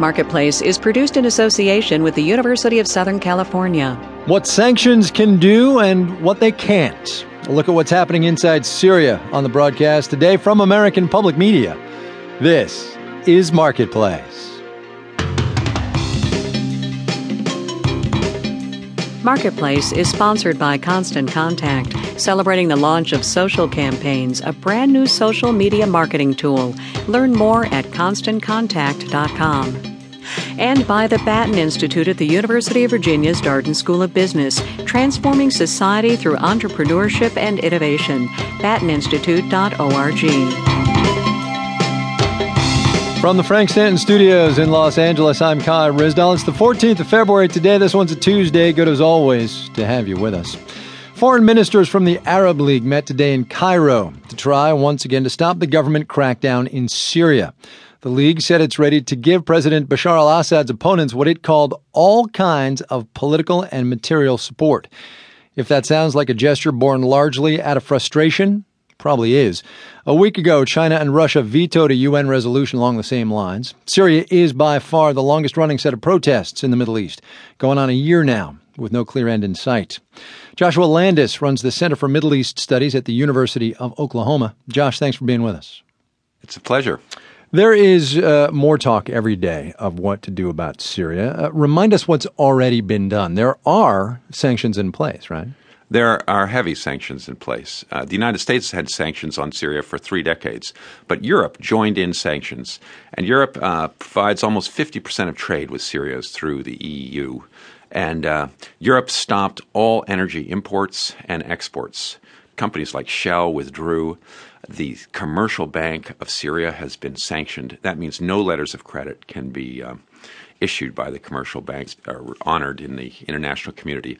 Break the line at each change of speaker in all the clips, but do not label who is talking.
Marketplace is produced in association with the University of Southern California.
What sanctions can do and what they can't. A look at what's happening inside Syria on the broadcast today from American Public Media. This is Marketplace.
Marketplace is sponsored by Constant Contact, celebrating the launch of Social Campaigns, a brand new social media marketing tool. Learn more at constantcontact.com and by the Batten Institute at the University of Virginia's Darden School of Business, transforming society through entrepreneurship and innovation. BattenInstitute.org.
From the Frank Stanton Studios in Los Angeles, I'm Kai Ryssdal. It's the 14th of February today. This one's a Tuesday. Good as always to have you with us. Foreign ministers from the Arab League met today in Cairo to try once again to stop the government crackdown in Syria. The League said it's ready to give President Bashar al Assad's opponents what it called all kinds of political and material support. If that sounds like a gesture born largely out of frustration, probably is. A week ago, China and Russia vetoed a UN resolution along the same lines. Syria is by far the longest running set of protests in the Middle East, going on a year now with no clear end in sight. Joshua Landis runs the Center for Middle East Studies at the University of Oklahoma. Josh, thanks for being with us.
It's a pleasure.
There is uh, more talk every day of what to do about Syria. Uh, remind us what's already been done. There are sanctions in place, right?
There are heavy sanctions in place. Uh, the United States had sanctions on Syria for three decades, but Europe joined in sanctions. And Europe uh, provides almost 50% of trade with Syria through the EU. And uh, Europe stopped all energy imports and exports. Companies like Shell withdrew. The commercial bank of Syria has been sanctioned. That means no letters of credit can be uh, issued by the commercial banks or honored in the international community.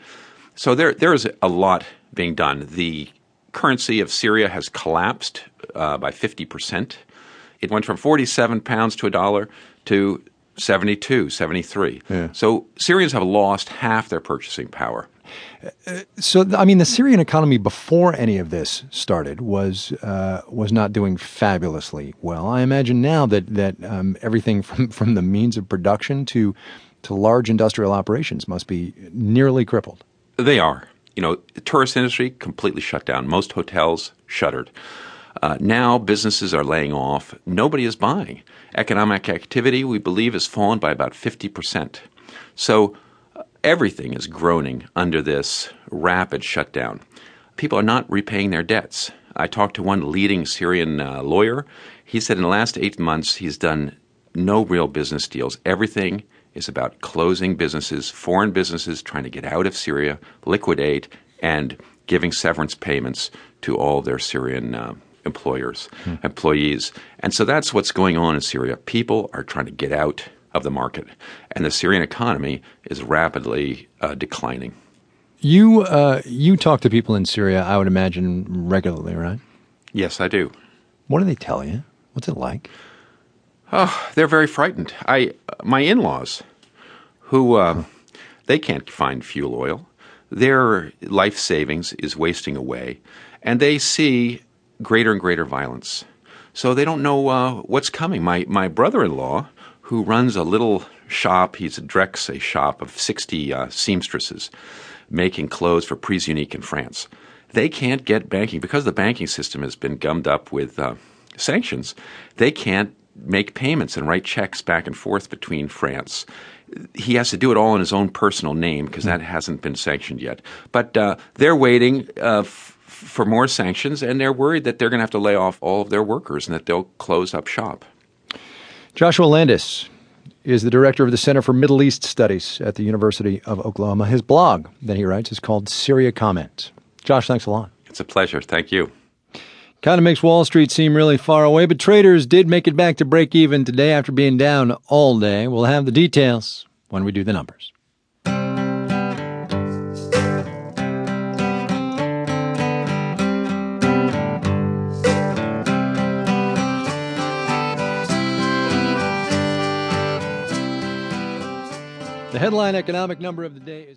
So there, there is a lot being done. The currency of Syria has collapsed uh, by 50%. It went from 47 pounds to a dollar to 72, 73. Yeah. So Syrians have lost half their purchasing power
so, I mean, the Syrian economy before any of this started was uh, was not doing fabulously well. I imagine now that that um, everything from from the means of production to to large industrial operations must be nearly crippled.
They are. You know, the tourist industry completely shut down. Most hotels shuttered. Uh, now businesses are laying off. Nobody is buying. Economic activity, we believe, has fallen by about fifty percent. So everything is groaning under this rapid shutdown. People are not repaying their debts. I talked to one leading Syrian uh, lawyer. He said in the last eight months he's done no real business deals. Everything is about closing businesses, foreign businesses trying to get out of Syria, liquidate, and giving severance payments to all their Syrian uh, employers, hmm. employees. And so that's what's going on in Syria. People are trying to get out of the market, and the Syrian economy is rapidly uh, declining.
You uh, you talk to people in Syria, I would imagine regularly, right?
Yes, I do.
What do they tell you? What's it like?
Oh, they're very frightened. I my in-laws, who uh, they can't find fuel oil, their life savings is wasting away, and they see greater and greater violence. So they don't know uh, what's coming. My my brother-in-law who runs a little shop. He's a directs a shop of 60 uh, seamstresses making clothes for Prise Unique in France. They can't get banking because the banking system has been gummed up with uh, sanctions. They can't make payments and write checks back and forth between France. He has to do it all in his own personal name because that hasn't been sanctioned yet. But uh, they're waiting uh, f- for more sanctions, and they're worried that they're going to have to lay off all of their workers and that they'll close up shop.
Joshua Landis is the director of the Center for Middle East Studies at the University of Oklahoma. His blog that he writes is called Syria Comments. Josh, thanks a lot.
It's a pleasure. Thank you.
Kind of makes Wall Street seem really far away, but traders did make it back to break even today after being down all day. We'll have the details when we do the numbers. The headline economic number of the day is